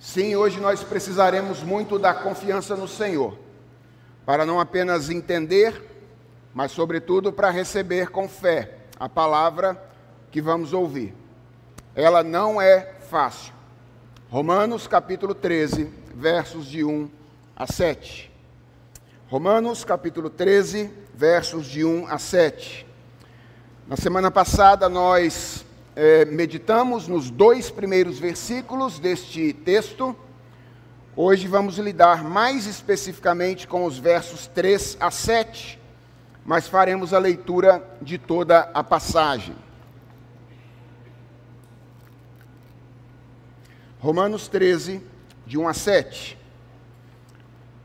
Sim, hoje nós precisaremos muito da confiança no Senhor, para não apenas entender, mas, sobretudo, para receber com fé a palavra que vamos ouvir. Ela não é fácil. Romanos capítulo 13, versos de 1 a 7. Romanos capítulo 13, versos de 1 a 7. Na semana passada nós é, meditamos nos dois primeiros versículos deste texto. Hoje vamos lidar mais especificamente com os versos 3 a 7, mas faremos a leitura de toda a passagem. Romanos 13, de 1 a 7.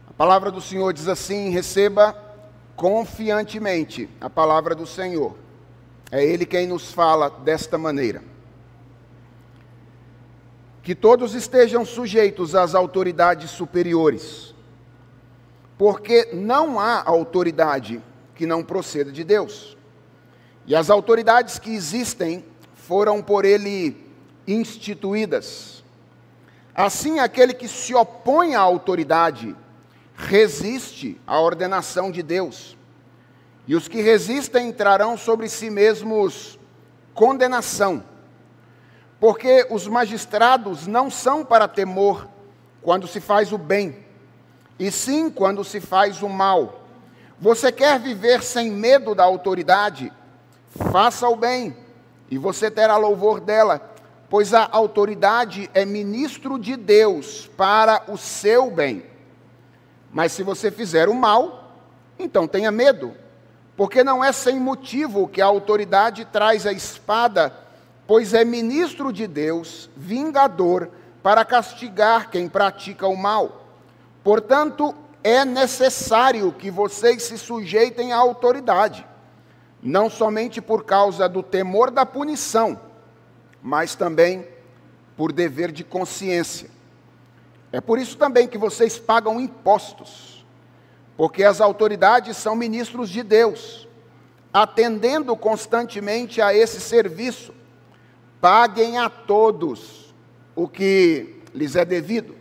A palavra do Senhor diz assim: receba confiantemente a palavra do Senhor. É Ele quem nos fala desta maneira. Que todos estejam sujeitos às autoridades superiores, porque não há autoridade que não proceda de Deus. E as autoridades que existem foram por Ele instituídas. Assim, aquele que se opõe à autoridade resiste à ordenação de Deus e os que resistem trarão sobre si mesmos condenação, porque os magistrados não são para temor quando se faz o bem, e sim quando se faz o mal. Você quer viver sem medo da autoridade? Faça o bem, e você terá louvor dela, pois a autoridade é ministro de Deus para o seu bem. Mas se você fizer o mal, então tenha medo porque não é sem motivo que a autoridade traz a espada, pois é ministro de Deus, vingador, para castigar quem pratica o mal. Portanto, é necessário que vocês se sujeitem à autoridade, não somente por causa do temor da punição, mas também por dever de consciência. É por isso também que vocês pagam impostos porque as autoridades são ministros de Deus, atendendo constantemente a esse serviço. Paguem a todos o que lhes é devido.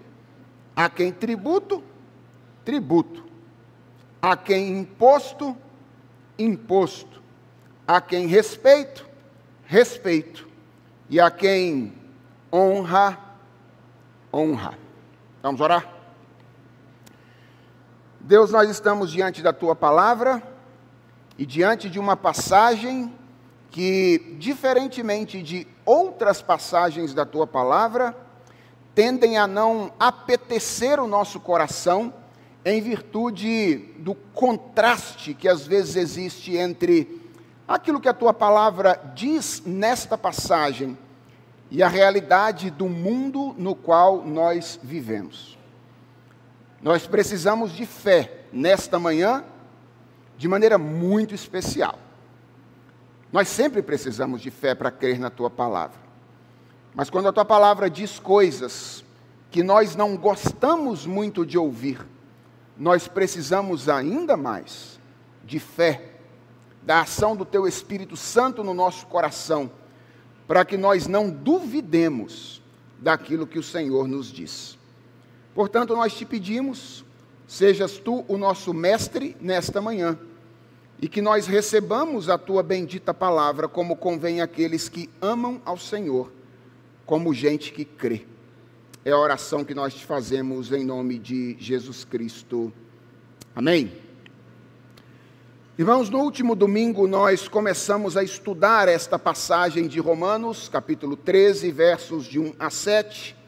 A quem tributo, tributo. A quem imposto, imposto. A quem respeito, respeito. E a quem honra, honra. Vamos orar? Deus, nós estamos diante da tua palavra e diante de uma passagem que, diferentemente de outras passagens da tua palavra, tendem a não apetecer o nosso coração em virtude do contraste que às vezes existe entre aquilo que a tua palavra diz nesta passagem e a realidade do mundo no qual nós vivemos. Nós precisamos de fé nesta manhã de maneira muito especial. Nós sempre precisamos de fé para crer na tua palavra. Mas quando a tua palavra diz coisas que nós não gostamos muito de ouvir, nós precisamos ainda mais de fé, da ação do teu Espírito Santo no nosso coração, para que nós não duvidemos daquilo que o Senhor nos diz. Portanto, nós te pedimos, sejas tu o nosso mestre nesta manhã, e que nós recebamos a tua bendita palavra como convém àqueles que amam ao Senhor, como gente que crê. É a oração que nós te fazemos em nome de Jesus Cristo. Amém. Irmãos, no último domingo nós começamos a estudar esta passagem de Romanos, capítulo 13, versos de 1 a 7.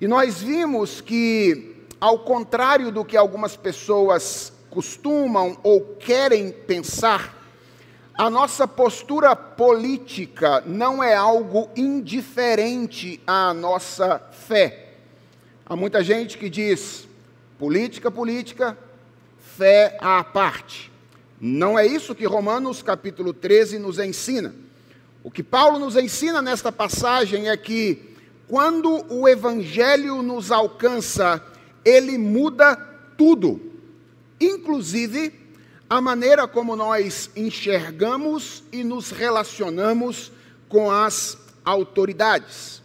E nós vimos que, ao contrário do que algumas pessoas costumam ou querem pensar, a nossa postura política não é algo indiferente à nossa fé. Há muita gente que diz política, política, fé à parte. Não é isso que Romanos capítulo 13 nos ensina. O que Paulo nos ensina nesta passagem é que quando o Evangelho nos alcança, ele muda tudo, inclusive a maneira como nós enxergamos e nos relacionamos com as autoridades.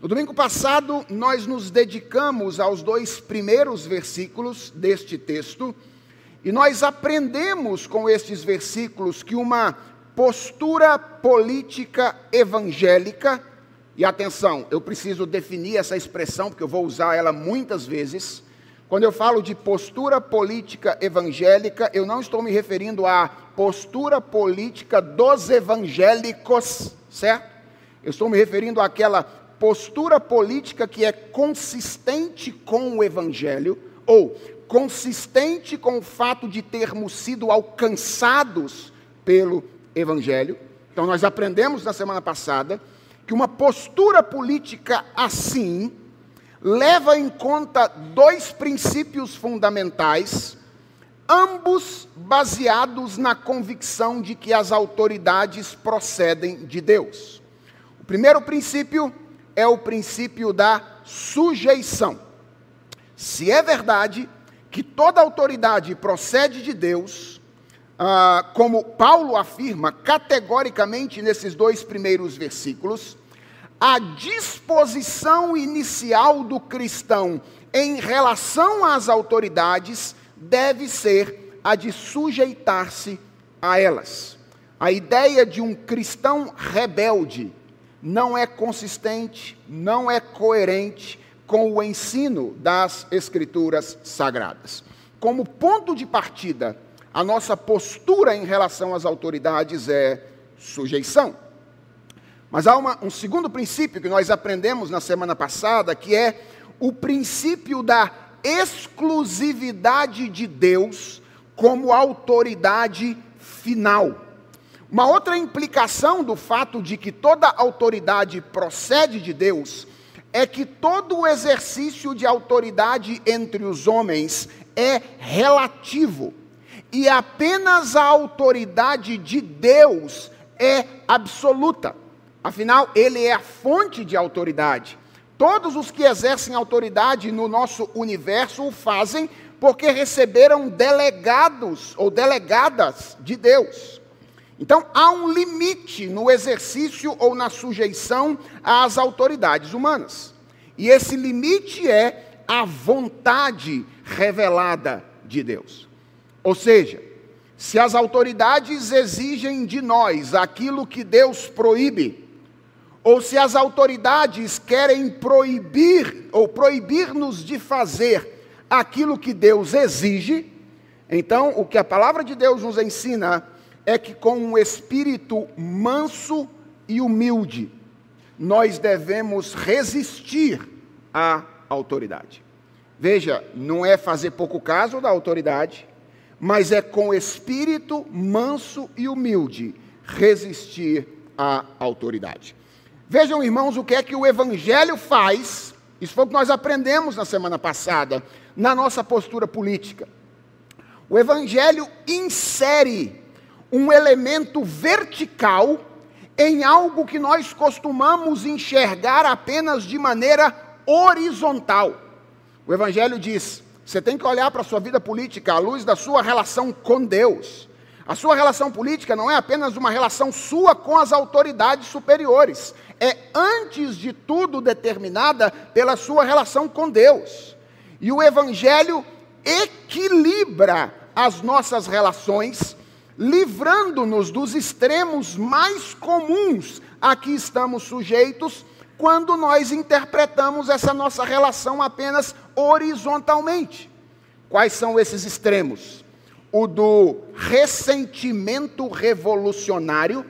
No domingo passado, nós nos dedicamos aos dois primeiros versículos deste texto e nós aprendemos com estes versículos que uma postura política evangélica, e atenção, eu preciso definir essa expressão porque eu vou usar ela muitas vezes. Quando eu falo de postura política evangélica, eu não estou me referindo à postura política dos evangélicos, certo? Eu estou me referindo àquela postura política que é consistente com o evangelho, ou consistente com o fato de termos sido alcançados pelo evangelho. Então, nós aprendemos na semana passada que uma postura política assim leva em conta dois princípios fundamentais, ambos baseados na convicção de que as autoridades procedem de Deus. O primeiro princípio é o princípio da sujeição. Se é verdade que toda autoridade procede de Deus, ah, como Paulo afirma categoricamente nesses dois primeiros versículos, a disposição inicial do cristão em relação às autoridades deve ser a de sujeitar-se a elas. A ideia de um cristão rebelde não é consistente, não é coerente com o ensino das Escrituras Sagradas. Como ponto de partida, a nossa postura em relação às autoridades é sujeição. Mas há uma, um segundo princípio que nós aprendemos na semana passada, que é o princípio da exclusividade de Deus como autoridade final. Uma outra implicação do fato de que toda autoridade procede de Deus é que todo o exercício de autoridade entre os homens é relativo e apenas a autoridade de Deus é absoluta. Afinal, ele é a fonte de autoridade. Todos os que exercem autoridade no nosso universo o fazem porque receberam delegados ou delegadas de Deus. Então, há um limite no exercício ou na sujeição às autoridades humanas. E esse limite é a vontade revelada de Deus. Ou seja, se as autoridades exigem de nós aquilo que Deus proíbe, ou se as autoridades querem proibir ou proibir-nos de fazer aquilo que Deus exige, então o que a palavra de Deus nos ensina é que com um espírito manso e humilde, nós devemos resistir à autoridade. Veja, não é fazer pouco caso da autoridade, mas é com espírito manso e humilde resistir à autoridade. Vejam, irmãos, o que é que o Evangelho faz, isso foi o que nós aprendemos na semana passada, na nossa postura política. O Evangelho insere um elemento vertical em algo que nós costumamos enxergar apenas de maneira horizontal. O Evangelho diz: você tem que olhar para a sua vida política à luz da sua relação com Deus. A sua relação política não é apenas uma relação sua com as autoridades superiores, é antes de tudo determinada pela sua relação com Deus. E o Evangelho equilibra as nossas relações livrando-nos dos extremos mais comuns a que estamos sujeitos quando nós interpretamos essa nossa relação apenas horizontalmente. Quais são esses extremos? O do ressentimento revolucionário,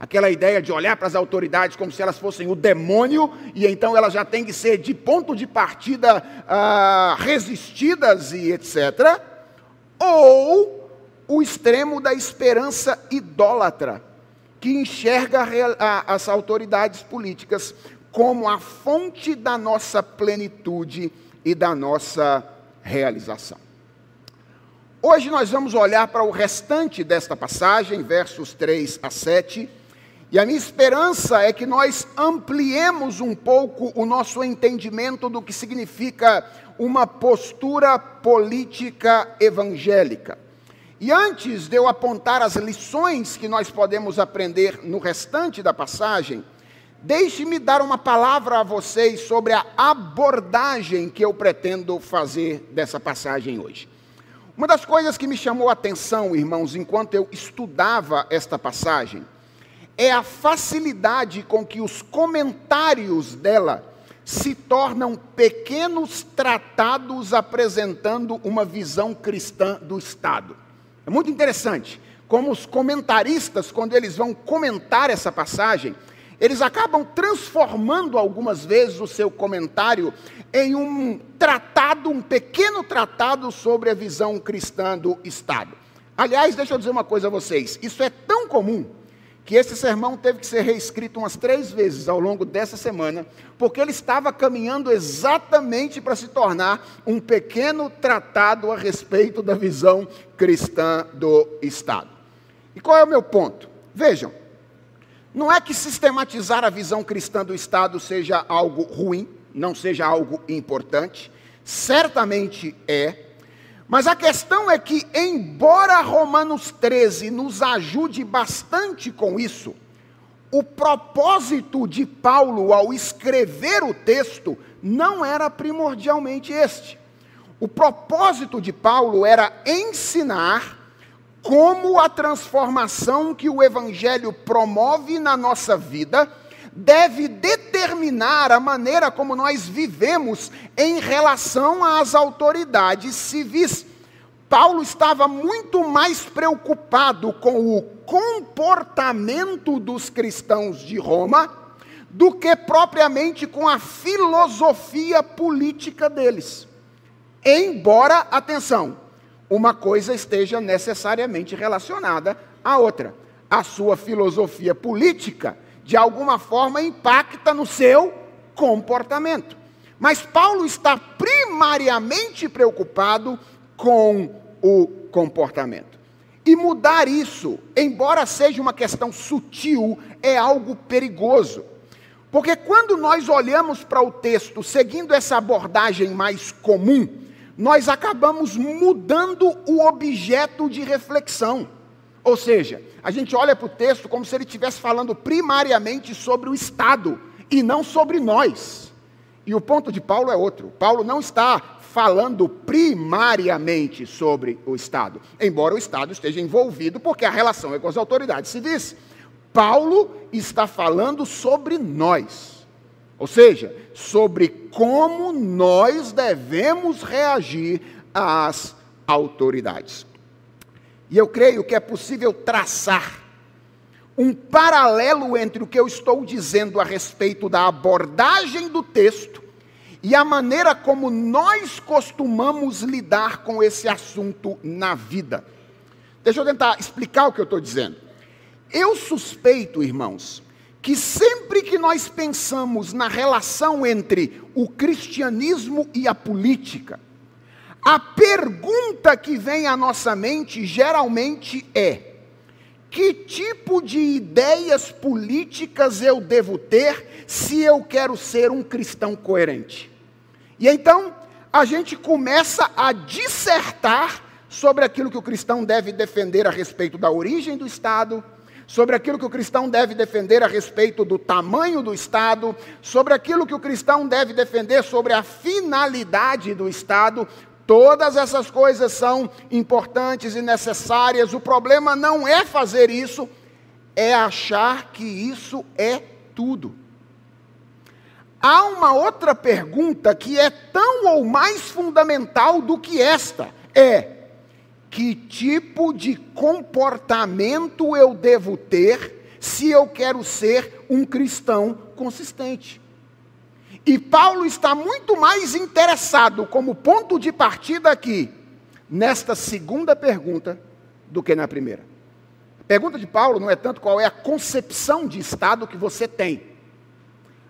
aquela ideia de olhar para as autoridades como se elas fossem o demônio, e então elas já têm que ser de ponto de partida ah, resistidas e etc. Ou o extremo da esperança idólatra, que enxerga as autoridades políticas como a fonte da nossa plenitude e da nossa realização. Hoje nós vamos olhar para o restante desta passagem, versos 3 a 7, e a minha esperança é que nós ampliemos um pouco o nosso entendimento do que significa uma postura política evangélica. E antes de eu apontar as lições que nós podemos aprender no restante da passagem, Deixe-me dar uma palavra a vocês sobre a abordagem que eu pretendo fazer dessa passagem hoje. Uma das coisas que me chamou a atenção, irmãos, enquanto eu estudava esta passagem, é a facilidade com que os comentários dela se tornam pequenos tratados apresentando uma visão cristã do Estado. É muito interessante como os comentaristas, quando eles vão comentar essa passagem, eles acabam transformando algumas vezes o seu comentário em um tratado, um pequeno tratado sobre a visão cristã do Estado. Aliás, deixa eu dizer uma coisa a vocês: isso é tão comum que esse sermão teve que ser reescrito umas três vezes ao longo dessa semana, porque ele estava caminhando exatamente para se tornar um pequeno tratado a respeito da visão cristã do Estado. E qual é o meu ponto? Vejam, não é que sistematizar a visão cristã do Estado seja algo ruim, não seja algo importante, certamente é, mas a questão é que, embora Romanos 13 nos ajude bastante com isso, o propósito de Paulo ao escrever o texto não era primordialmente este. O propósito de Paulo era ensinar como a transformação que o Evangelho promove na nossa vida deve determinar a maneira como nós vivemos em relação às autoridades civis. Paulo estava muito mais preocupado com o comportamento dos cristãos de Roma do que propriamente com a filosofia política deles. Embora, atenção, uma coisa esteja necessariamente relacionada à outra. A sua filosofia política de alguma forma impacta no seu comportamento. Mas Paulo está primariamente preocupado com o comportamento. E mudar isso, embora seja uma questão sutil, é algo perigoso. Porque quando nós olhamos para o texto seguindo essa abordagem mais comum, nós acabamos mudando o objeto de reflexão. Ou seja, a gente olha para o texto como se ele estivesse falando primariamente sobre o Estado e não sobre nós. E o ponto de Paulo é outro. Paulo não está falando primariamente sobre o Estado, embora o Estado esteja envolvido, porque a relação é com as autoridades civis. Paulo está falando sobre nós, ou seja, sobre como nós devemos reagir às autoridades. E eu creio que é possível traçar um paralelo entre o que eu estou dizendo a respeito da abordagem do texto e a maneira como nós costumamos lidar com esse assunto na vida. Deixa eu tentar explicar o que eu estou dizendo. Eu suspeito, irmãos, que sempre que nós pensamos na relação entre o cristianismo e a política, a pergunta que vem à nossa mente geralmente é: que tipo de ideias políticas eu devo ter se eu quero ser um cristão coerente? E então a gente começa a dissertar sobre aquilo que o cristão deve defender a respeito da origem do Estado, sobre aquilo que o cristão deve defender a respeito do tamanho do Estado, sobre aquilo que o cristão deve defender sobre a finalidade do Estado, Todas essas coisas são importantes e necessárias. O problema não é fazer isso, é achar que isso é tudo. Há uma outra pergunta que é tão ou mais fundamental do que esta: é que tipo de comportamento eu devo ter se eu quero ser um cristão consistente? E Paulo está muito mais interessado, como ponto de partida aqui, nesta segunda pergunta, do que na primeira. A pergunta de Paulo não é tanto qual é a concepção de Estado que você tem.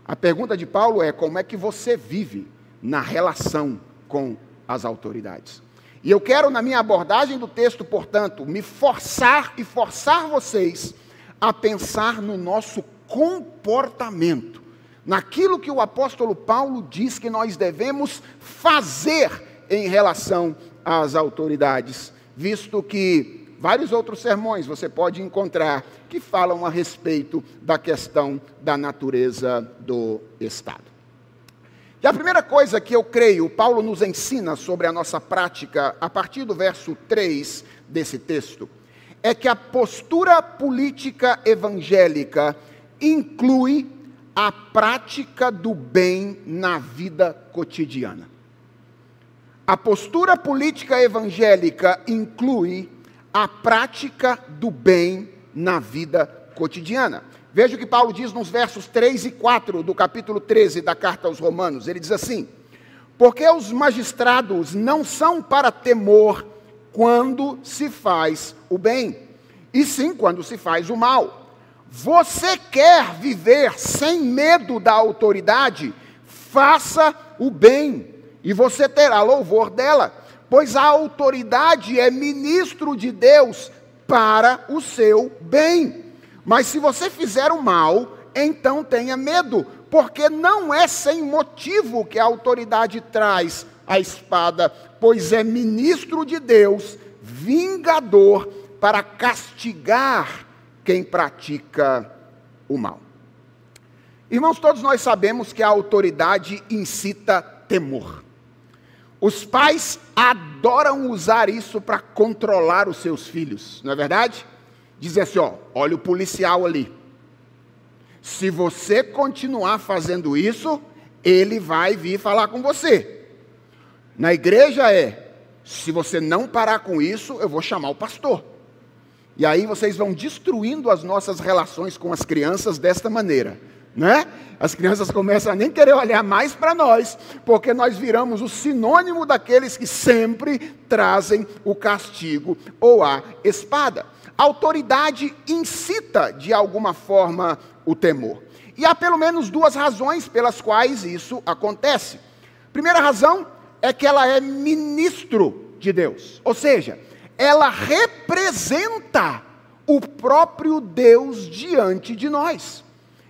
A pergunta de Paulo é como é que você vive na relação com as autoridades. E eu quero, na minha abordagem do texto, portanto, me forçar e forçar vocês a pensar no nosso comportamento naquilo que o apóstolo Paulo diz que nós devemos fazer em relação às autoridades, visto que vários outros sermões você pode encontrar que falam a respeito da questão da natureza do Estado. E a primeira coisa que eu creio, Paulo nos ensina sobre a nossa prática, a partir do verso 3 desse texto, é que a postura política evangélica inclui a prática do bem na vida cotidiana. A postura política evangélica inclui a prática do bem na vida cotidiana. Veja o que Paulo diz nos versos 3 e 4 do capítulo 13 da carta aos Romanos. Ele diz assim: Porque os magistrados não são para temor quando se faz o bem, e sim quando se faz o mal. Você quer viver sem medo da autoridade? Faça o bem, e você terá louvor dela, pois a autoridade é ministro de Deus para o seu bem. Mas se você fizer o mal, então tenha medo, porque não é sem motivo que a autoridade traz a espada, pois é ministro de Deus, vingador, para castigar quem pratica o mal. Irmãos, todos nós sabemos que a autoridade incita temor. Os pais adoram usar isso para controlar os seus filhos, não é verdade? Dizer assim: ó, olha o policial ali. Se você continuar fazendo isso, ele vai vir falar com você. Na igreja é: se você não parar com isso, eu vou chamar o pastor. E aí vocês vão destruindo as nossas relações com as crianças desta maneira, né? As crianças começam a nem querer olhar mais para nós, porque nós viramos o sinônimo daqueles que sempre trazem o castigo ou a espada. Autoridade incita de alguma forma o temor. E há pelo menos duas razões pelas quais isso acontece. Primeira razão é que ela é ministro de Deus, ou seja, ela representa o próprio Deus diante de nós.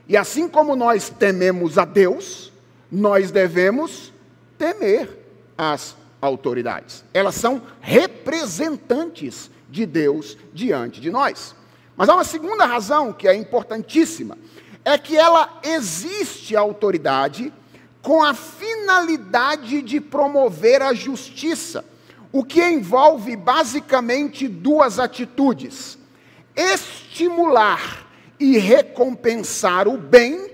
E assim como nós tememos a Deus, nós devemos temer as autoridades. Elas são representantes de Deus diante de nós. Mas há uma segunda razão que é importantíssima: é que ela existe a autoridade com a finalidade de promover a justiça o que envolve basicamente duas atitudes: estimular e recompensar o bem,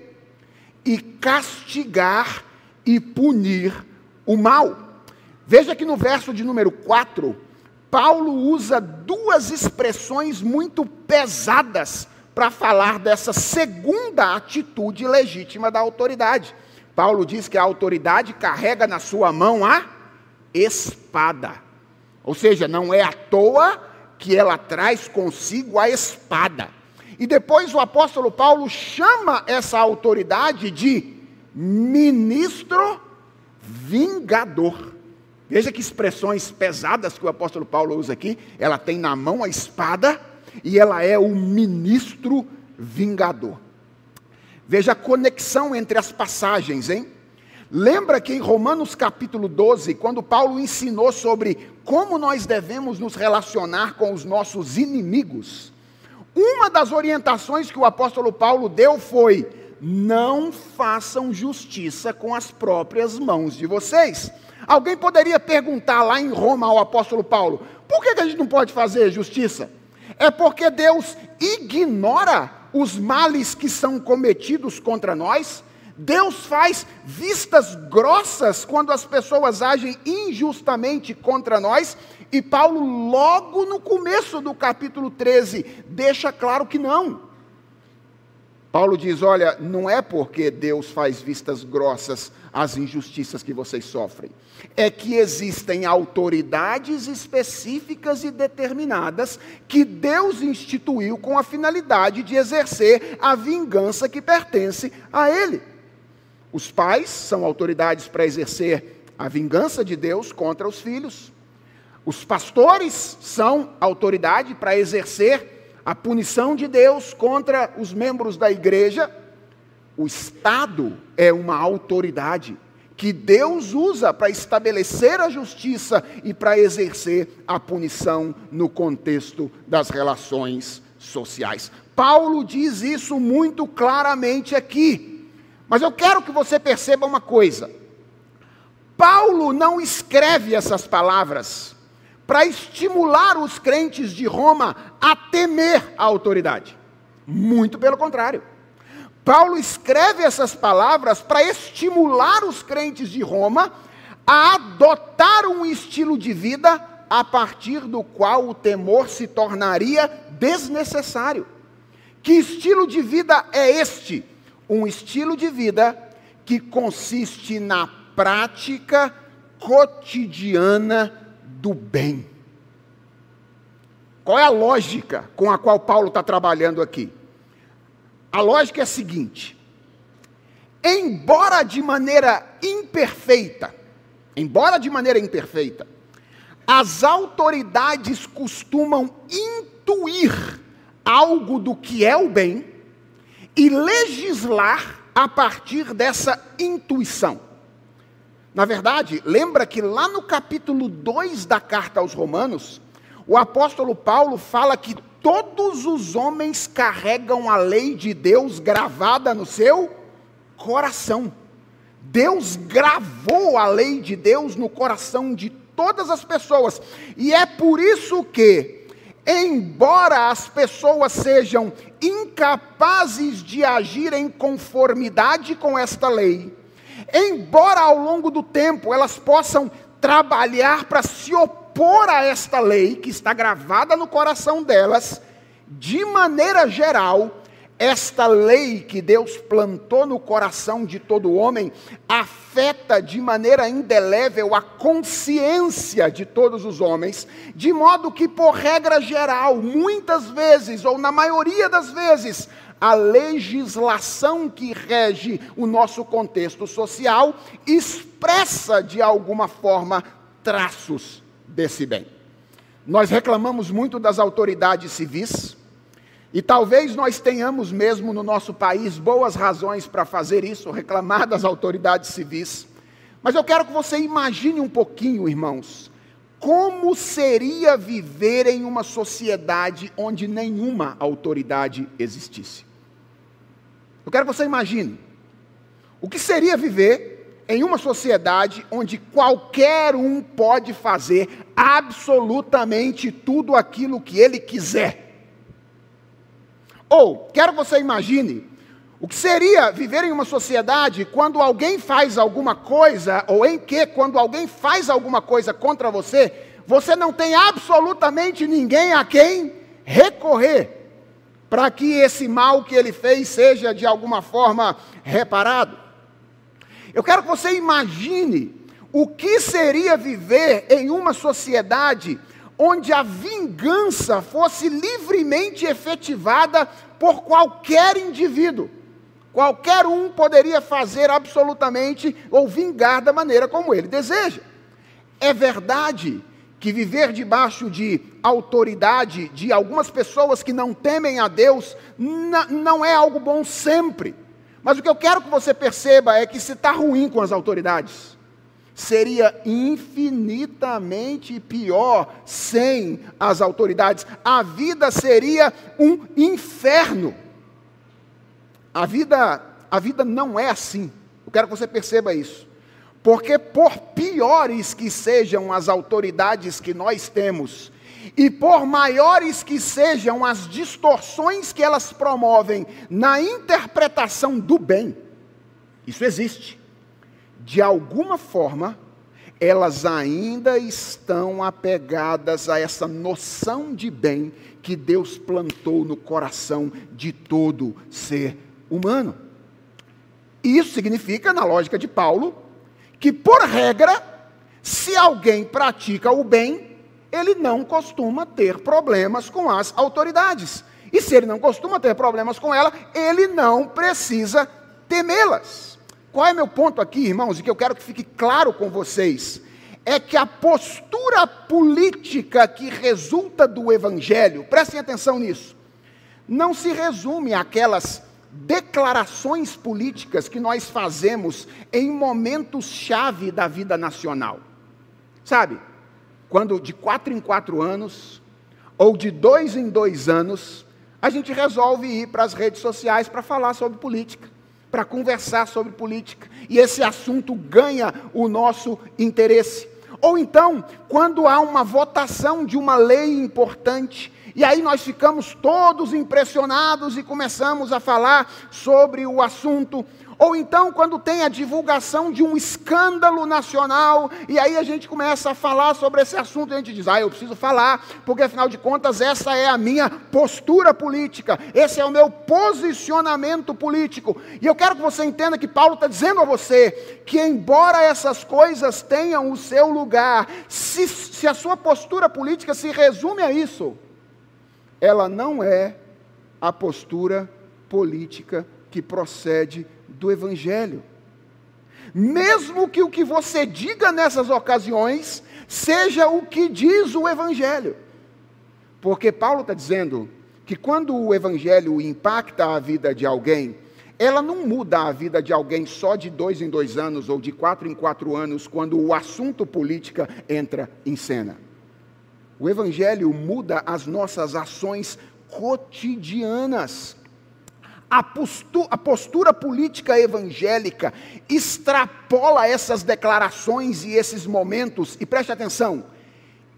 e castigar e punir o mal. Veja que no verso de número 4, Paulo usa duas expressões muito pesadas para falar dessa segunda atitude legítima da autoridade. Paulo diz que a autoridade carrega na sua mão a espada. Ou seja, não é à toa que ela traz consigo a espada. E depois o apóstolo Paulo chama essa autoridade de ministro vingador. Veja que expressões pesadas que o apóstolo Paulo usa aqui. Ela tem na mão a espada e ela é o ministro vingador. Veja a conexão entre as passagens, hein? Lembra que em Romanos capítulo 12, quando Paulo ensinou sobre como nós devemos nos relacionar com os nossos inimigos, uma das orientações que o apóstolo Paulo deu foi: não façam justiça com as próprias mãos de vocês. Alguém poderia perguntar lá em Roma ao apóstolo Paulo: por que a gente não pode fazer justiça? É porque Deus ignora os males que são cometidos contra nós? Deus faz vistas grossas quando as pessoas agem injustamente contra nós, e Paulo, logo no começo do capítulo 13, deixa claro que não. Paulo diz: Olha, não é porque Deus faz vistas grossas às injustiças que vocês sofrem, é que existem autoridades específicas e determinadas que Deus instituiu com a finalidade de exercer a vingança que pertence a Ele. Os pais são autoridades para exercer a vingança de Deus contra os filhos. Os pastores são autoridade para exercer a punição de Deus contra os membros da igreja. O Estado é uma autoridade que Deus usa para estabelecer a justiça e para exercer a punição no contexto das relações sociais. Paulo diz isso muito claramente aqui. Mas eu quero que você perceba uma coisa. Paulo não escreve essas palavras para estimular os crentes de Roma a temer a autoridade. Muito pelo contrário. Paulo escreve essas palavras para estimular os crentes de Roma a adotar um estilo de vida a partir do qual o temor se tornaria desnecessário. Que estilo de vida é este? Um estilo de vida que consiste na prática cotidiana do bem. Qual é a lógica com a qual Paulo está trabalhando aqui? A lógica é a seguinte: embora de maneira imperfeita, embora de maneira imperfeita, as autoridades costumam intuir algo do que é o bem e legislar a partir dessa intuição. Na verdade, lembra que lá no capítulo 2 da carta aos Romanos, o apóstolo Paulo fala que todos os homens carregam a lei de Deus gravada no seu coração. Deus gravou a lei de Deus no coração de todas as pessoas. E é por isso que, embora as pessoas sejam incapazes de agir em conformidade com esta lei, embora ao longo do tempo elas possam trabalhar para se opor opor a esta lei que está gravada no coração delas, de maneira geral, esta lei que Deus plantou no coração de todo homem afeta de maneira indelével a consciência de todos os homens, de modo que, por regra geral, muitas vezes, ou na maioria das vezes, a legislação que rege o nosso contexto social expressa de alguma forma traços desse bem. Nós reclamamos muito das autoridades civis, e talvez nós tenhamos mesmo no nosso país boas razões para fazer isso, reclamar das autoridades civis. Mas eu quero que você imagine um pouquinho, irmãos, como seria viver em uma sociedade onde nenhuma autoridade existisse. Eu quero que você imagine o que seria viver em uma sociedade onde qualquer um pode fazer absolutamente tudo aquilo que ele quiser. Ou, quero que você imagine, o que seria viver em uma sociedade quando alguém faz alguma coisa, ou em que, quando alguém faz alguma coisa contra você, você não tem absolutamente ninguém a quem recorrer para que esse mal que ele fez seja de alguma forma reparado. Eu quero que você imagine o que seria viver em uma sociedade onde a vingança fosse livremente efetivada por qualquer indivíduo. Qualquer um poderia fazer absolutamente ou vingar da maneira como ele deseja. É verdade que viver debaixo de autoridade de algumas pessoas que não temem a Deus não é algo bom sempre. Mas o que eu quero que você perceba é que se está ruim com as autoridades, seria infinitamente pior sem as autoridades. A vida seria um inferno. A vida, a vida não é assim. Eu quero que você perceba isso. Porque por piores que sejam as autoridades que nós temos, e por maiores que sejam as distorções que elas promovem na interpretação do bem, isso existe. De alguma forma, elas ainda estão apegadas a essa noção de bem que Deus plantou no coração de todo ser humano. Isso significa, na lógica de Paulo, que por regra, se alguém pratica o bem, ele não costuma ter problemas com as autoridades. E se ele não costuma ter problemas com ela, ele não precisa temê-las. Qual é meu ponto aqui, irmãos, e que eu quero que fique claro com vocês? É que a postura política que resulta do Evangelho, prestem atenção nisso, não se resume àquelas declarações políticas que nós fazemos em momentos-chave da vida nacional. Sabe? Quando de quatro em quatro anos, ou de dois em dois anos, a gente resolve ir para as redes sociais para falar sobre política, para conversar sobre política, e esse assunto ganha o nosso interesse. Ou então, quando há uma votação de uma lei importante, e aí nós ficamos todos impressionados e começamos a falar sobre o assunto. Ou então, quando tem a divulgação de um escândalo nacional, e aí a gente começa a falar sobre esse assunto, e a gente diz: ah, eu preciso falar, porque afinal de contas, essa é a minha postura política, esse é o meu posicionamento político. E eu quero que você entenda que Paulo está dizendo a você que, embora essas coisas tenham o seu lugar, se, se a sua postura política se resume a isso, ela não é a postura política que procede do Evangelho. Mesmo que o que você diga nessas ocasiões seja o que diz o Evangelho. Porque Paulo está dizendo que quando o Evangelho impacta a vida de alguém, ela não muda a vida de alguém só de dois em dois anos ou de quatro em quatro anos, quando o assunto política entra em cena. O Evangelho muda as nossas ações cotidianas. A postura, a postura, política evangélica extrapola essas declarações e esses momentos, e preste atenção,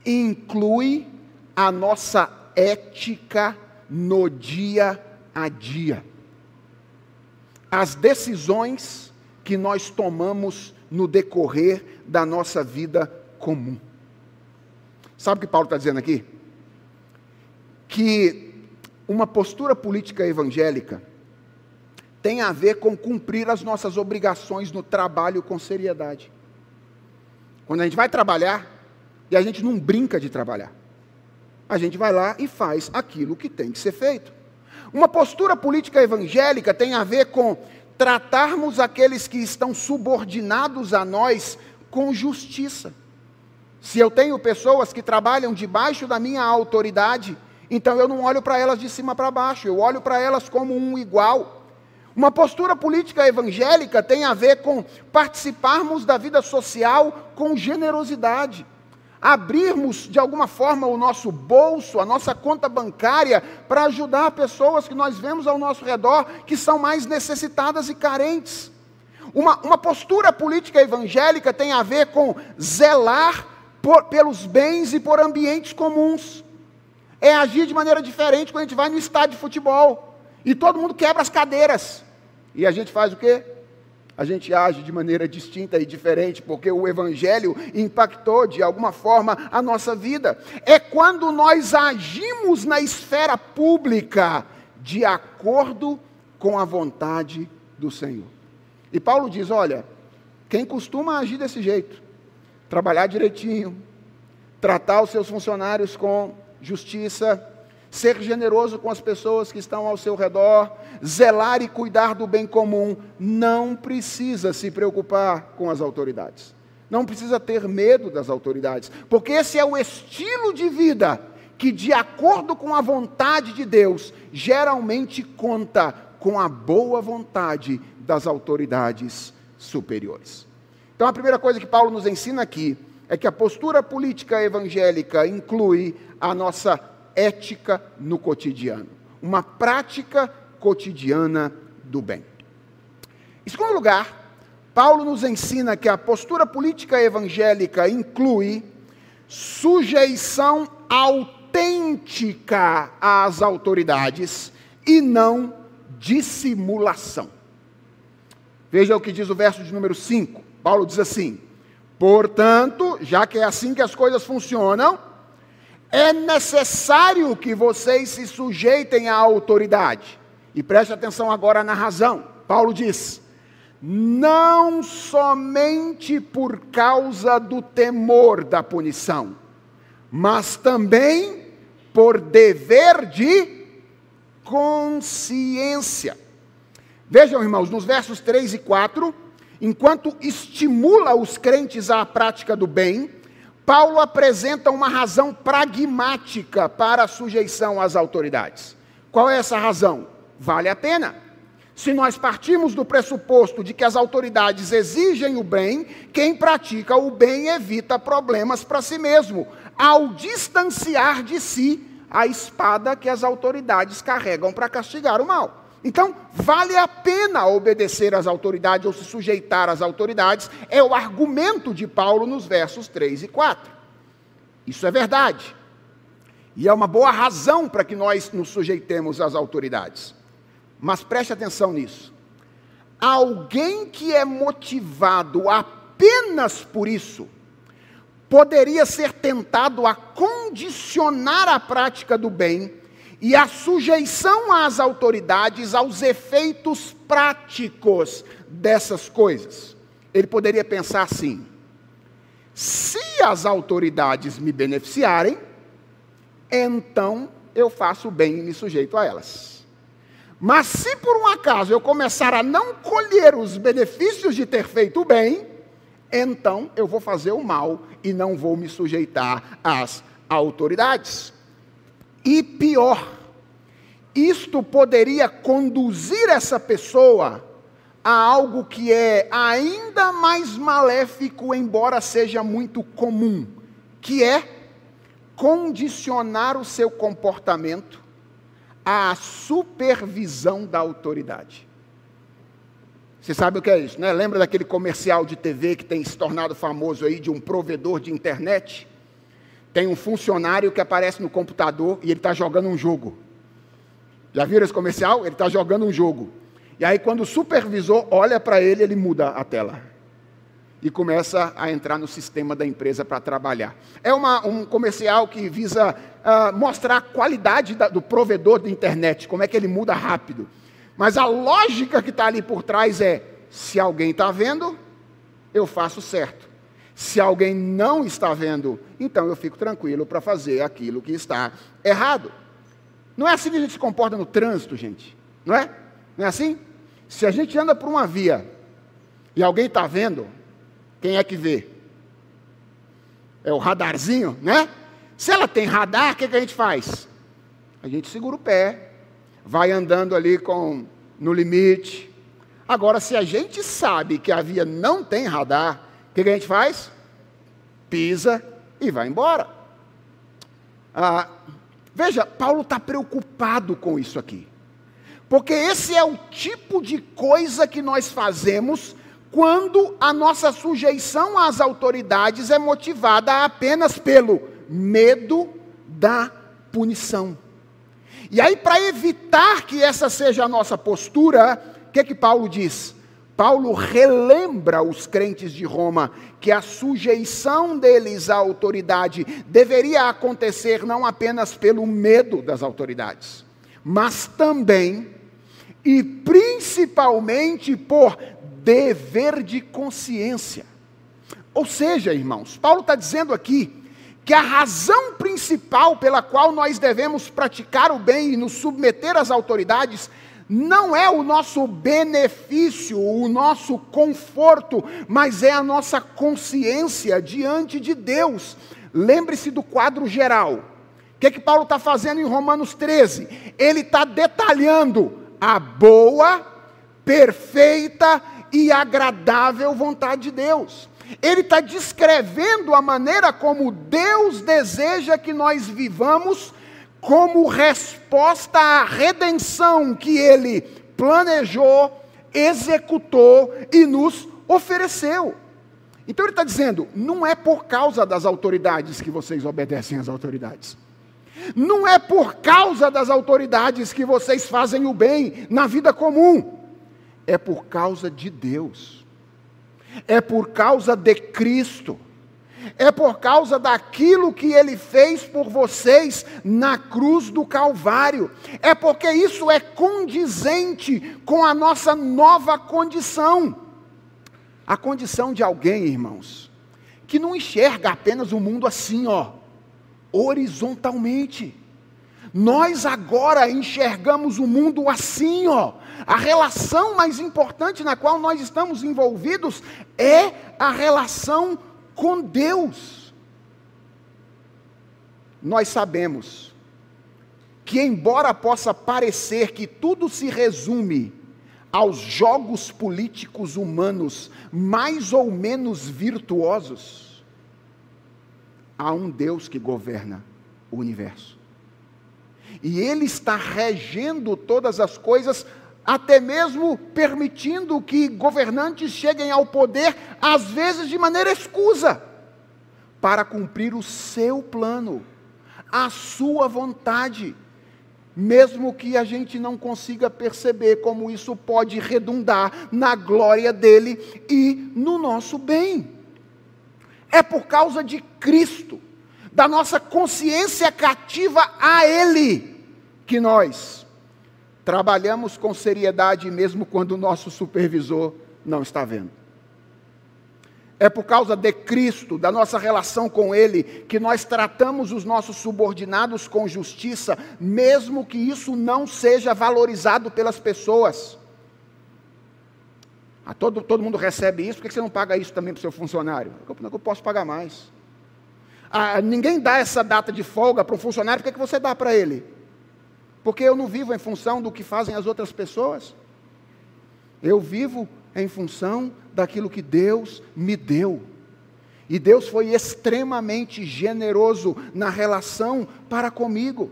inclui a nossa ética no dia a dia. As decisões que nós tomamos no decorrer da nossa vida comum. Sabe o que Paulo está dizendo aqui? Que uma postura política evangélica tem a ver com cumprir as nossas obrigações no trabalho com seriedade. Quando a gente vai trabalhar, e a gente não brinca de trabalhar, a gente vai lá e faz aquilo que tem que ser feito. Uma postura política evangélica tem a ver com tratarmos aqueles que estão subordinados a nós com justiça. Se eu tenho pessoas que trabalham debaixo da minha autoridade, então eu não olho para elas de cima para baixo, eu olho para elas como um igual. Uma postura política evangélica tem a ver com participarmos da vida social com generosidade, abrirmos de alguma forma o nosso bolso, a nossa conta bancária, para ajudar pessoas que nós vemos ao nosso redor que são mais necessitadas e carentes. Uma, uma postura política evangélica tem a ver com zelar por, pelos bens e por ambientes comuns. É agir de maneira diferente quando a gente vai no estádio de futebol e todo mundo quebra as cadeiras. E a gente faz o quê? A gente age de maneira distinta e diferente, porque o Evangelho impactou de alguma forma a nossa vida. É quando nós agimos na esfera pública de acordo com a vontade do Senhor. E Paulo diz: olha, quem costuma agir desse jeito, trabalhar direitinho, tratar os seus funcionários com justiça, ser generoso com as pessoas que estão ao seu redor, zelar e cuidar do bem comum, não precisa se preocupar com as autoridades. Não precisa ter medo das autoridades, porque esse é o estilo de vida que, de acordo com a vontade de Deus, geralmente conta com a boa vontade das autoridades superiores. Então, a primeira coisa que Paulo nos ensina aqui é que a postura política evangélica inclui a nossa ética no cotidiano, uma prática cotidiana do bem. Em segundo lugar, Paulo nos ensina que a postura política evangélica inclui sujeição autêntica às autoridades e não dissimulação. Veja o que diz o verso de número 5. Paulo diz assim: Portanto, já que é assim que as coisas funcionam, é necessário que vocês se sujeitem à autoridade. E preste atenção agora na razão. Paulo diz: não somente por causa do temor da punição, mas também por dever de consciência. Vejam, irmãos, nos versos 3 e 4 enquanto estimula os crentes à prática do bem, Paulo apresenta uma razão pragmática para a sujeição às autoridades. Qual é essa razão? Vale a pena. Se nós partimos do pressuposto de que as autoridades exigem o bem, quem pratica o bem evita problemas para si mesmo, ao distanciar de si a espada que as autoridades carregam para castigar o mal. Então, vale a pena obedecer às autoridades ou se sujeitar às autoridades, é o argumento de Paulo nos versos 3 e 4. Isso é verdade. E é uma boa razão para que nós nos sujeitemos às autoridades. Mas preste atenção nisso. Alguém que é motivado apenas por isso, poderia ser tentado a condicionar a prática do bem e a sujeição às autoridades aos efeitos práticos dessas coisas. Ele poderia pensar assim: se as autoridades me beneficiarem, então eu faço bem e me sujeito a elas. Mas se por um acaso eu começar a não colher os benefícios de ter feito o bem, então eu vou fazer o mal e não vou me sujeitar às autoridades. E pior, isto poderia conduzir essa pessoa a algo que é ainda mais maléfico, embora seja muito comum, que é condicionar o seu comportamento à supervisão da autoridade. Você sabe o que é isso, né? Lembra daquele comercial de TV que tem se tornado famoso aí de um provedor de internet? Tem um funcionário que aparece no computador e ele está jogando um jogo. Já viram esse comercial? Ele está jogando um jogo. E aí, quando o supervisor olha para ele, ele muda a tela. E começa a entrar no sistema da empresa para trabalhar. É uma, um comercial que visa uh, mostrar a qualidade da, do provedor de internet, como é que ele muda rápido. Mas a lógica que está ali por trás é: se alguém está vendo, eu faço certo. Se alguém não está vendo, então eu fico tranquilo para fazer aquilo que está errado. Não é assim que a gente se comporta no trânsito, gente. Não é? Não é assim? Se a gente anda por uma via e alguém está vendo, quem é que vê? É o radarzinho, né? Se ela tem radar, o que, que a gente faz? A gente segura o pé, vai andando ali com no limite. Agora, se a gente sabe que a via não tem radar, o que, que a gente faz? Pisa e vai embora. Ah, veja, Paulo está preocupado com isso aqui. Porque esse é o tipo de coisa que nós fazemos quando a nossa sujeição às autoridades é motivada apenas pelo medo da punição. E aí, para evitar que essa seja a nossa postura, o que, que Paulo diz? Paulo relembra os crentes de Roma que a sujeição deles à autoridade deveria acontecer não apenas pelo medo das autoridades, mas também e principalmente por dever de consciência. Ou seja, irmãos, Paulo está dizendo aqui que a razão principal pela qual nós devemos praticar o bem e nos submeter às autoridades não é o nosso benefício, o nosso conforto, mas é a nossa consciência diante de Deus. Lembre-se do quadro geral. O que, é que Paulo está fazendo em Romanos 13? Ele está detalhando a boa, perfeita e agradável vontade de Deus. Ele está descrevendo a maneira como Deus deseja que nós vivamos, como resposta à redenção que Ele planejou, executou e nos ofereceu. Então ele está dizendo: não é por causa das autoridades que vocês obedecem às autoridades. Não é por causa das autoridades que vocês fazem o bem na vida comum. É por causa de Deus é por causa de Cristo, é por causa daquilo que Ele fez por vocês na cruz do Calvário, é porque isso é condizente com a nossa nova condição. A condição de alguém, irmãos, que não enxerga apenas o mundo assim, ó, horizontalmente. Nós agora enxergamos o mundo assim, ó. A relação mais importante na qual nós estamos envolvidos é a relação com Deus. Nós sabemos que, embora possa parecer que tudo se resume aos jogos políticos humanos mais ou menos virtuosos, há um Deus que governa o universo. E Ele está regendo todas as coisas, até mesmo permitindo que governantes cheguem ao poder, às vezes de maneira escusa, para cumprir o seu plano, a sua vontade mesmo que a gente não consiga perceber como isso pode redundar na glória dele e no nosso bem. É por causa de Cristo, da nossa consciência cativa a Ele, que nós trabalhamos com seriedade mesmo quando o nosso supervisor não está vendo. É por causa de Cristo, da nossa relação com Ele, que nós tratamos os nossos subordinados com justiça, mesmo que isso não seja valorizado pelas pessoas. Ah, todo, todo mundo recebe isso, por que você não paga isso também para o seu funcionário? Eu, eu posso pagar mais. Ah, ninguém dá essa data de folga para um funcionário, por que, que você dá para ele? Porque eu não vivo em função do que fazem as outras pessoas. Eu vivo em função daquilo que Deus me deu. E Deus foi extremamente generoso na relação para comigo.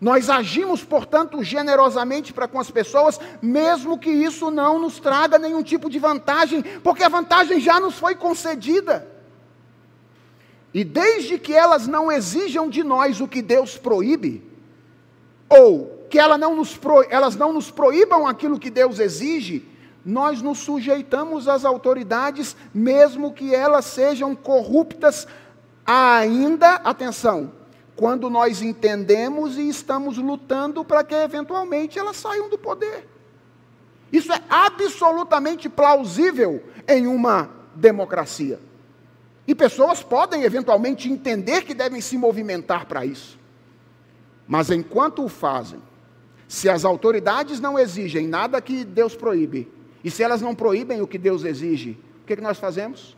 Nós agimos, portanto, generosamente para com as pessoas, mesmo que isso não nos traga nenhum tipo de vantagem, porque a vantagem já nos foi concedida. E desde que elas não exijam de nós o que Deus proíbe, ou que ela não pro, elas não nos proíbam aquilo que Deus exige, nós nos sujeitamos às autoridades, mesmo que elas sejam corruptas, ainda, atenção, quando nós entendemos e estamos lutando para que eventualmente elas saiam do poder. Isso é absolutamente plausível em uma democracia. E pessoas podem eventualmente entender que devem se movimentar para isso. Mas enquanto o fazem, se as autoridades não exigem nada que Deus proíbe, e se elas não proíbem o que Deus exige, o que, que nós fazemos?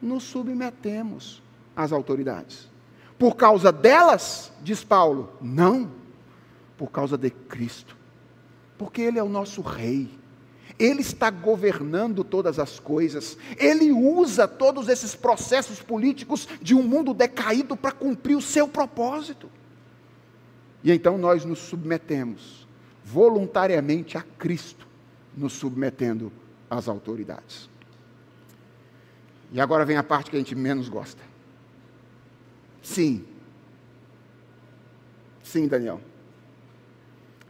Nos submetemos às autoridades. Por causa delas, diz Paulo, não, por causa de Cristo. Porque Ele é o nosso Rei. Ele está governando todas as coisas. Ele usa todos esses processos políticos de um mundo decaído para cumprir o seu propósito. E então nós nos submetemos voluntariamente a Cristo nos submetendo às autoridades. E agora vem a parte que a gente menos gosta. Sim. Sim, Daniel.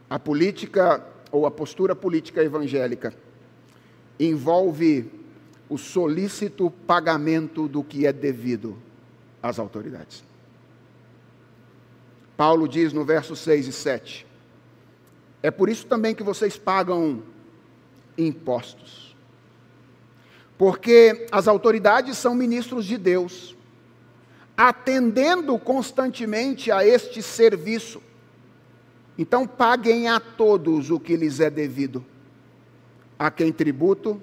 A política ou a postura política evangélica envolve o solícito pagamento do que é devido às autoridades. Paulo diz no verso 6 e 7: É por isso também que vocês pagam impostos. Porque as autoridades são ministros de Deus, atendendo constantemente a este serviço. Então, paguem a todos o que lhes é devido. A quem tributo,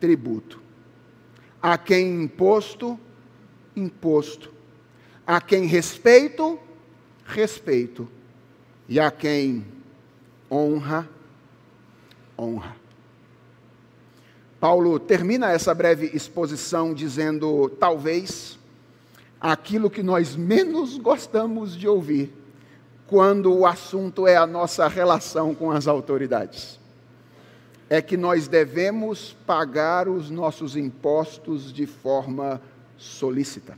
tributo. A quem imposto, imposto. A quem respeito, respeito. E a quem honra, honra. Paulo termina essa breve exposição dizendo, talvez, aquilo que nós menos gostamos de ouvir quando o assunto é a nossa relação com as autoridades. É que nós devemos pagar os nossos impostos de forma solícita.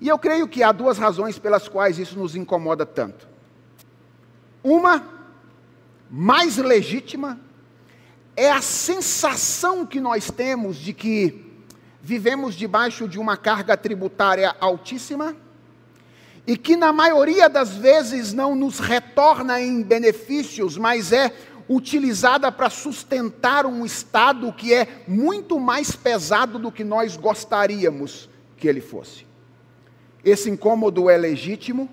E eu creio que há duas razões pelas quais isso nos incomoda tanto. Uma, mais legítima, é a sensação que nós temos de que vivemos debaixo de uma carga tributária altíssima e que, na maioria das vezes, não nos retorna em benefícios, mas é utilizada para sustentar um Estado que é muito mais pesado do que nós gostaríamos que ele fosse. Esse incômodo é legítimo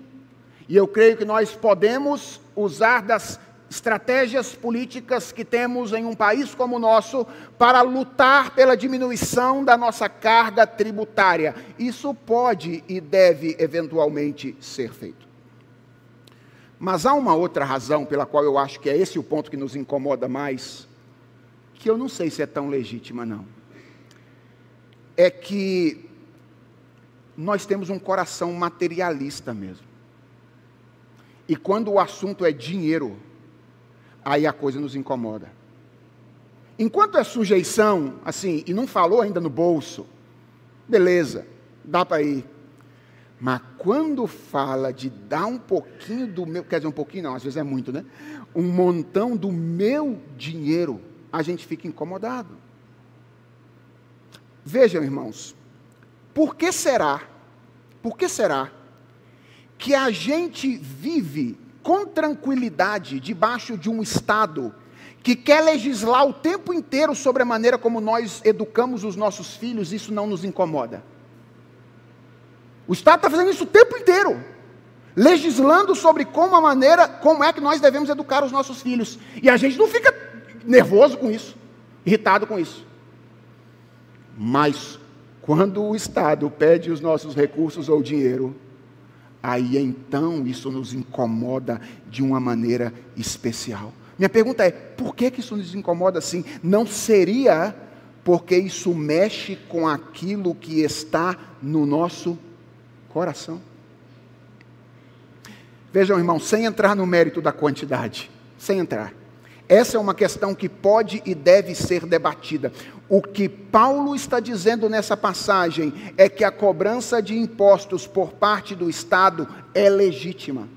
e eu creio que nós podemos usar das estratégias políticas que temos em um país como o nosso para lutar pela diminuição da nossa carga tributária. Isso pode e deve eventualmente ser feito. Mas há uma outra razão pela qual eu acho que é esse o ponto que nos incomoda mais, que eu não sei se é tão legítima, não. É que nós temos um coração materialista mesmo. E quando o assunto é dinheiro, aí a coisa nos incomoda. Enquanto é sujeição, assim, e não falou ainda no bolso, beleza, dá para ir. Mas quando fala de dar um pouquinho do meu, quer dizer, um pouquinho não, às vezes é muito, né? Um montão do meu dinheiro, a gente fica incomodado. Vejam, irmãos, por que será, por que será que a gente vive com tranquilidade debaixo de um Estado que quer legislar o tempo inteiro sobre a maneira como nós educamos os nossos filhos, isso não nos incomoda? O Estado está fazendo isso o tempo inteiro, legislando sobre como a maneira, como é que nós devemos educar os nossos filhos. E a gente não fica nervoso com isso, irritado com isso. Mas quando o Estado pede os nossos recursos ou dinheiro, aí então isso nos incomoda de uma maneira especial. Minha pergunta é: por que, que isso nos incomoda assim? Não seria porque isso mexe com aquilo que está no nosso coração. Vejam, irmão, sem entrar no mérito da quantidade, sem entrar. Essa é uma questão que pode e deve ser debatida. O que Paulo está dizendo nessa passagem é que a cobrança de impostos por parte do Estado é legítima.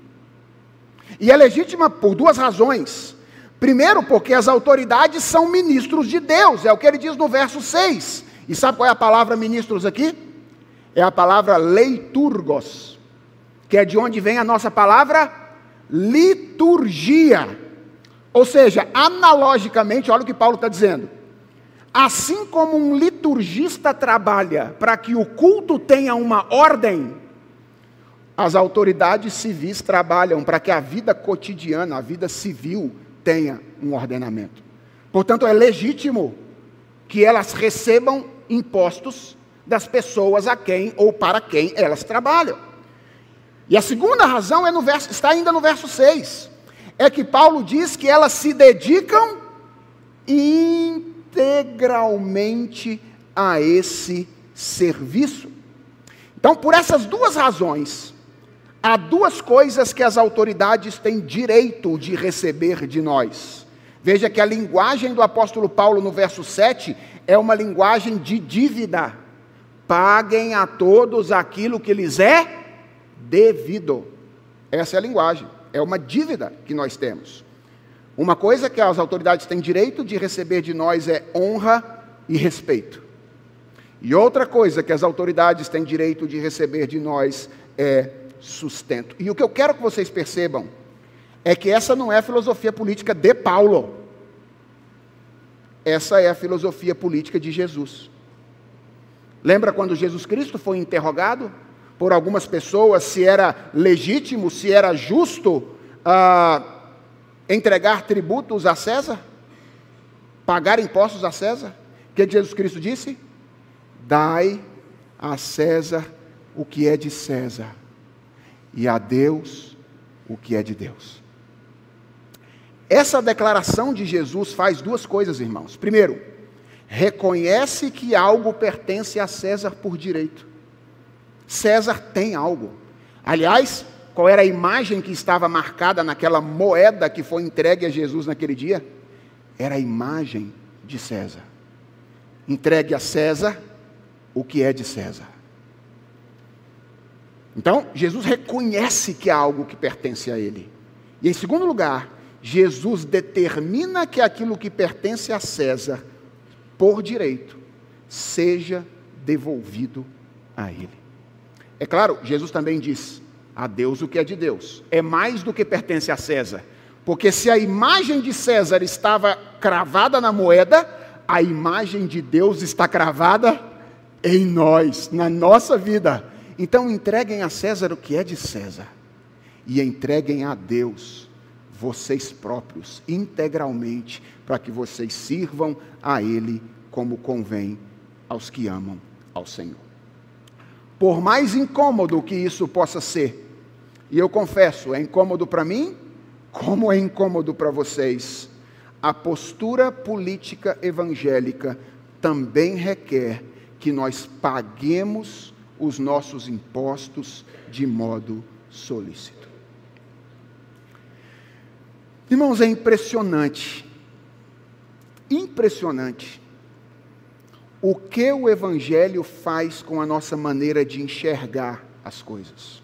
E é legítima por duas razões. Primeiro, porque as autoridades são ministros de Deus, é o que ele diz no verso 6. E sabe qual é a palavra ministros aqui? é a palavra leiturgos, que é de onde vem a nossa palavra liturgia. Ou seja, analogicamente, olha o que Paulo está dizendo. Assim como um liturgista trabalha para que o culto tenha uma ordem, as autoridades civis trabalham para que a vida cotidiana, a vida civil, tenha um ordenamento. Portanto, é legítimo que elas recebam impostos das pessoas a quem ou para quem elas trabalham. E a segunda razão é no verso, está ainda no verso 6. É que Paulo diz que elas se dedicam integralmente a esse serviço. Então, por essas duas razões, há duas coisas que as autoridades têm direito de receber de nós. Veja que a linguagem do apóstolo Paulo no verso 7 é uma linguagem de dívida paguem a todos aquilo que lhes é devido. Essa é a linguagem, é uma dívida que nós temos. Uma coisa que as autoridades têm direito de receber de nós é honra e respeito. E outra coisa que as autoridades têm direito de receber de nós é sustento. E o que eu quero que vocês percebam é que essa não é a filosofia política de Paulo. Essa é a filosofia política de Jesus. Lembra quando Jesus Cristo foi interrogado por algumas pessoas se era legítimo, se era justo ah, entregar tributos a César? Pagar impostos a César? O que Jesus Cristo disse? Dai a César o que é de César, e a Deus o que é de Deus. Essa declaração de Jesus faz duas coisas, irmãos. Primeiro, reconhece que algo pertence a César por direito. César tem algo. Aliás, qual era a imagem que estava marcada naquela moeda que foi entregue a Jesus naquele dia? Era a imagem de César. Entregue a César o que é de César. Então, Jesus reconhece que há algo que pertence a ele. E em segundo lugar, Jesus determina que aquilo que pertence a César por direito, seja devolvido a ele. É claro, Jesus também diz: a Deus o que é de Deus. É mais do que pertence a César. Porque se a imagem de César estava cravada na moeda, a imagem de Deus está cravada em nós, na nossa vida. Então entreguem a César o que é de César e entreguem a Deus vocês próprios integralmente, para que vocês sirvam a Ele como convém aos que amam ao Senhor. Por mais incômodo que isso possa ser, E eu confesso, é incômodo para mim, como é incômodo para vocês. A postura política evangélica também requer que nós paguemos os nossos impostos de modo solícito. Irmãos, é impressionante, impressionante o que o Evangelho faz com a nossa maneira de enxergar as coisas.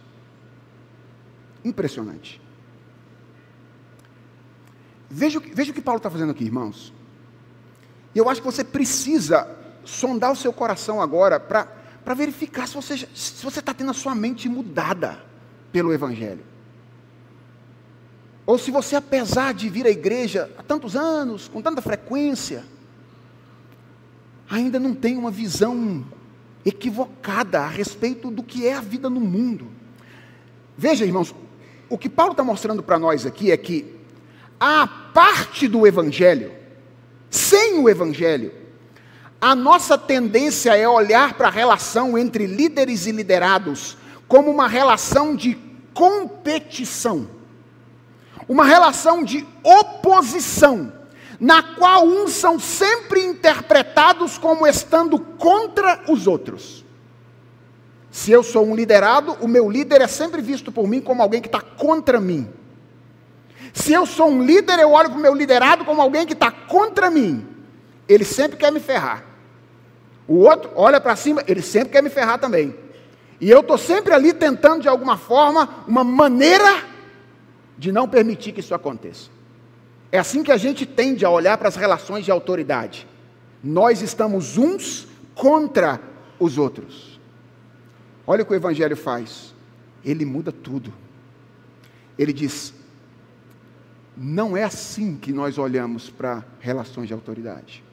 Impressionante. Veja, veja o que Paulo está fazendo aqui, irmãos. E eu acho que você precisa sondar o seu coração agora para verificar se você está se você tá tendo a sua mente mudada pelo Evangelho. Ou se você, apesar de vir à igreja há tantos anos, com tanta frequência, ainda não tem uma visão equivocada a respeito do que é a vida no mundo. Veja, irmãos, o que Paulo está mostrando para nós aqui é que a parte do Evangelho, sem o Evangelho, a nossa tendência é olhar para a relação entre líderes e liderados como uma relação de competição, uma relação de oposição, na qual uns são sempre interpretados como estando contra os outros. Se eu sou um liderado, o meu líder é sempre visto por mim como alguém que está contra mim. Se eu sou um líder, eu olho para o meu liderado como alguém que está contra mim. Ele sempre quer me ferrar. O outro olha para cima, ele sempre quer me ferrar também. E eu estou sempre ali tentando, de alguma forma, uma maneira de não permitir que isso aconteça. É assim que a gente tende a olhar para as relações de autoridade. Nós estamos uns contra os outros. Olha o que o Evangelho faz. Ele muda tudo. Ele diz: não é assim que nós olhamos para relações de autoridade.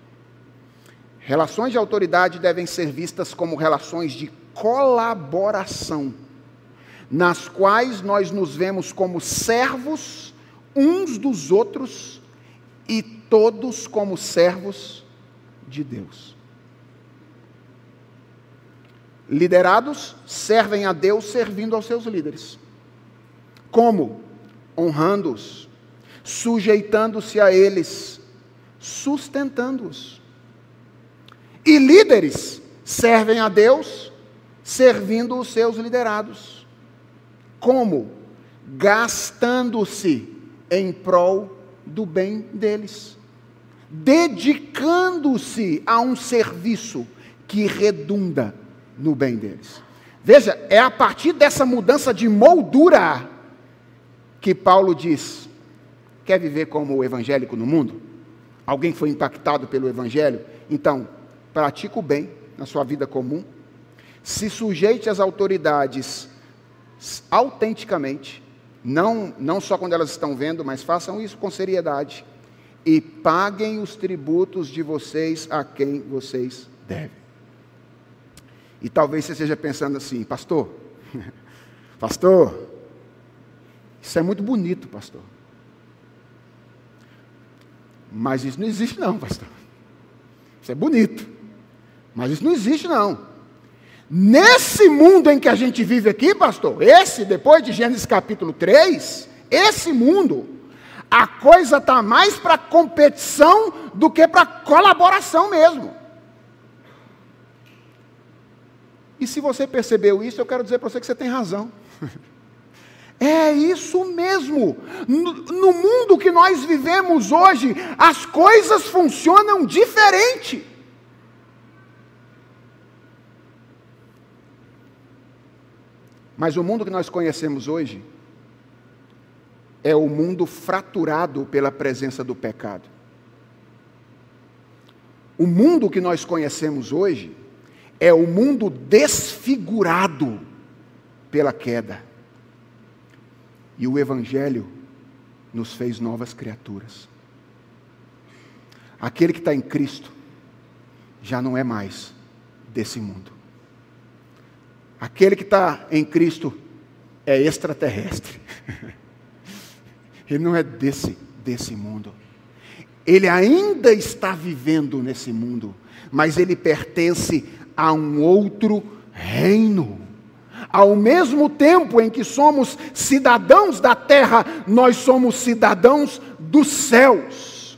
Relações de autoridade devem ser vistas como relações de colaboração, nas quais nós nos vemos como servos uns dos outros e todos como servos de Deus. Liderados servem a Deus servindo aos seus líderes. Como? Honrando-os, sujeitando-se a eles, sustentando-os. E líderes servem a Deus servindo os seus liderados. Como? Gastando-se em prol do bem deles, dedicando-se a um serviço que redunda no bem deles. Veja, é a partir dessa mudança de moldura que Paulo diz: quer viver como evangélico no mundo? Alguém foi impactado pelo evangelho? Então, pratique o bem na sua vida comum, se sujeite às autoridades autenticamente, não, não só quando elas estão vendo, mas façam isso com seriedade. E paguem os tributos de vocês a quem vocês devem. E talvez você esteja pensando assim, pastor, pastor, isso é muito bonito, pastor. Mas isso não existe, não, pastor. Isso é bonito. Mas isso não existe, não. Nesse mundo em que a gente vive aqui, pastor, esse, depois de Gênesis capítulo 3, esse mundo, a coisa está mais para competição do que para colaboração mesmo. E se você percebeu isso, eu quero dizer para você que você tem razão. É isso mesmo. No, no, mundo que nós vivemos hoje, as coisas funcionam diferente. Mas o mundo que nós conhecemos hoje é o mundo fraturado pela presença do pecado. O mundo que nós conhecemos hoje é o mundo desfigurado pela queda. E o Evangelho nos fez novas criaturas. Aquele que está em Cristo já não é mais desse mundo. Aquele que está em Cristo é extraterrestre. Ele não é desse, desse mundo. Ele ainda está vivendo nesse mundo, mas ele pertence a um outro reino, Ao mesmo tempo em que somos cidadãos da terra, nós somos cidadãos dos céus.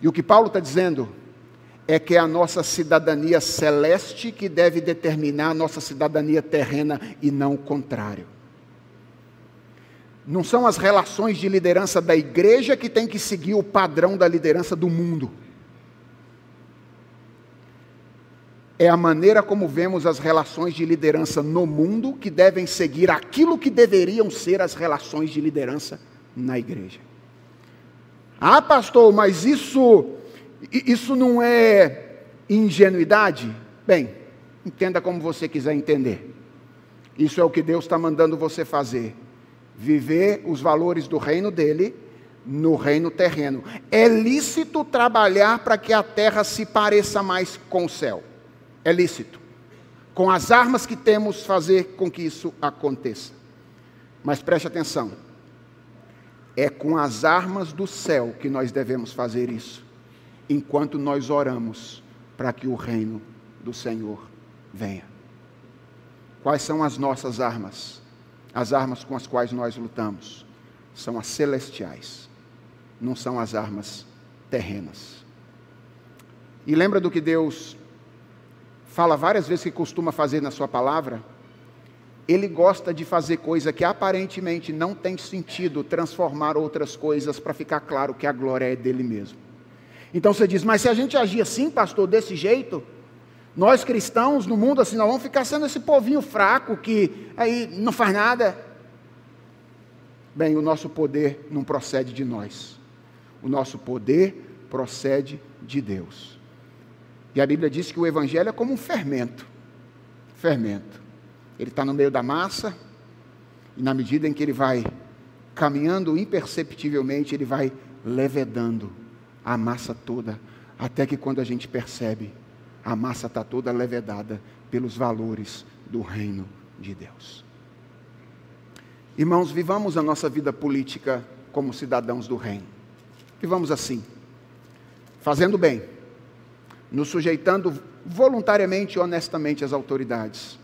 E o que Paulo está dizendo é que é a nossa cidadania celeste que deve determinar a nossa cidadania terrena e não o contrário. Não são as relações de liderança da igreja que tem que seguir o padrão da liderança do mundo. É a maneira como vemos as relações de liderança no mundo que devem seguir aquilo que deveriam ser as relações de liderança na igreja. Ah, pastor, mas isso isso não é ingenuidade? Bem, entenda como você quiser entender. Isso é o que Deus está mandando você fazer viver os valores do reino dele no reino terreno. É lícito trabalhar para que a terra se pareça mais com o céu. É lícito. Com as armas que temos, fazer com que isso aconteça. Mas preste atenção. É com as armas do céu que nós devemos fazer isso, enquanto nós oramos para que o reino do Senhor venha. Quais são as nossas armas? As armas com as quais nós lutamos são as celestiais, não são as armas terrenas. E lembra do que Deus fala várias vezes que costuma fazer na Sua palavra? Ele gosta de fazer coisa que aparentemente não tem sentido, transformar outras coisas para ficar claro que a glória é dele mesmo. Então você diz, mas se a gente agir assim, pastor, desse jeito, nós cristãos no mundo assim, nós vamos ficar sendo esse povinho fraco que aí não faz nada. Bem, o nosso poder não procede de nós. O nosso poder procede de Deus. E a Bíblia diz que o Evangelho é como um fermento. Fermento. Ele está no meio da massa, e na medida em que ele vai caminhando imperceptivelmente, ele vai levedando a massa toda, até que quando a gente percebe, a massa está toda levedada pelos valores do reino de Deus. Irmãos, vivamos a nossa vida política como cidadãos do reino. Vivamos assim, fazendo bem, nos sujeitando voluntariamente e honestamente às autoridades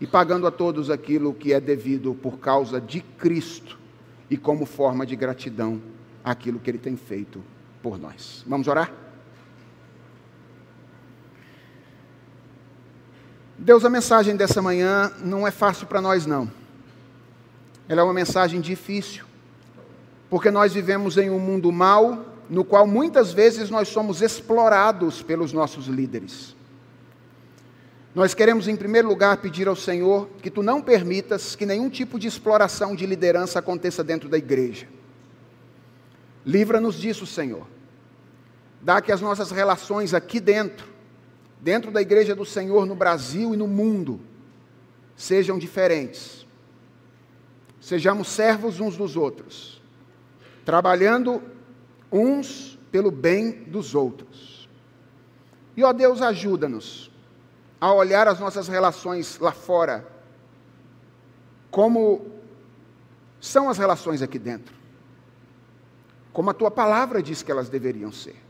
e pagando a todos aquilo que é devido por causa de Cristo e como forma de gratidão aquilo que Ele tem feito por nós. Vamos orar? Deus, a mensagem dessa manhã não é fácil para nós, não. Ela é uma mensagem difícil, porque nós vivemos em um mundo mau, no qual muitas vezes nós somos explorados pelos nossos líderes. Nós queremos, em primeiro lugar, pedir ao Senhor que tu não permitas que nenhum tipo de exploração de liderança aconteça dentro da igreja. Livra-nos disso, Senhor. Dá que as nossas relações aqui dentro dentro da igreja do Senhor no Brasil e no mundo sejam diferentes. Sejamos servos uns dos outros, trabalhando uns pelo bem dos outros. E ó Deus, ajuda-nos a olhar as nossas relações lá fora como são as relações aqui dentro. Como a tua palavra diz que elas deveriam ser.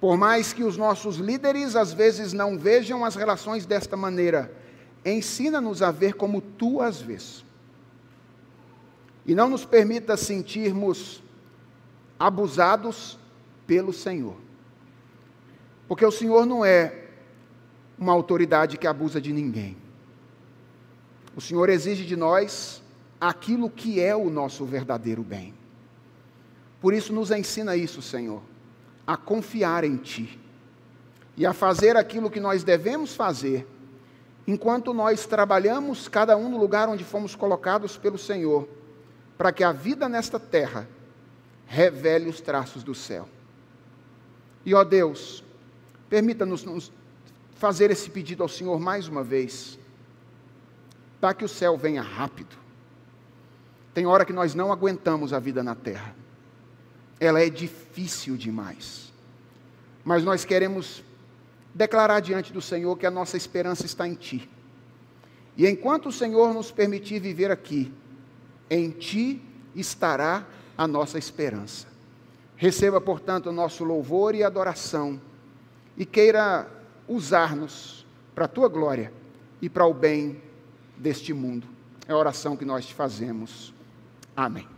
Por mais que os nossos líderes às vezes não vejam as relações desta maneira, ensina-nos a ver como tu as vês. E não nos permita sentirmos abusados pelo Senhor. Porque o Senhor não é uma autoridade que abusa de ninguém. O Senhor exige de nós aquilo que é o nosso verdadeiro bem. Por isso, nos ensina isso, Senhor a confiar em Ti e a fazer aquilo que nós devemos fazer, enquanto nós trabalhamos, cada um no lugar onde fomos colocados pelo Senhor, para que a vida nesta terra revele os traços do céu. E ó Deus, permita-nos fazer esse pedido ao Senhor mais uma vez, para que o céu venha rápido. Tem hora que nós não aguentamos a vida na terra ela é difícil demais. Mas nós queremos declarar diante do Senhor que a nossa esperança está em Ti. E enquanto o Senhor nos permitir viver aqui, em Ti estará a nossa esperança. Receba, portanto, o nosso louvor e adoração e queira usar-nos para a Tua glória e para o bem deste mundo. É a oração que nós te fazemos. Amém.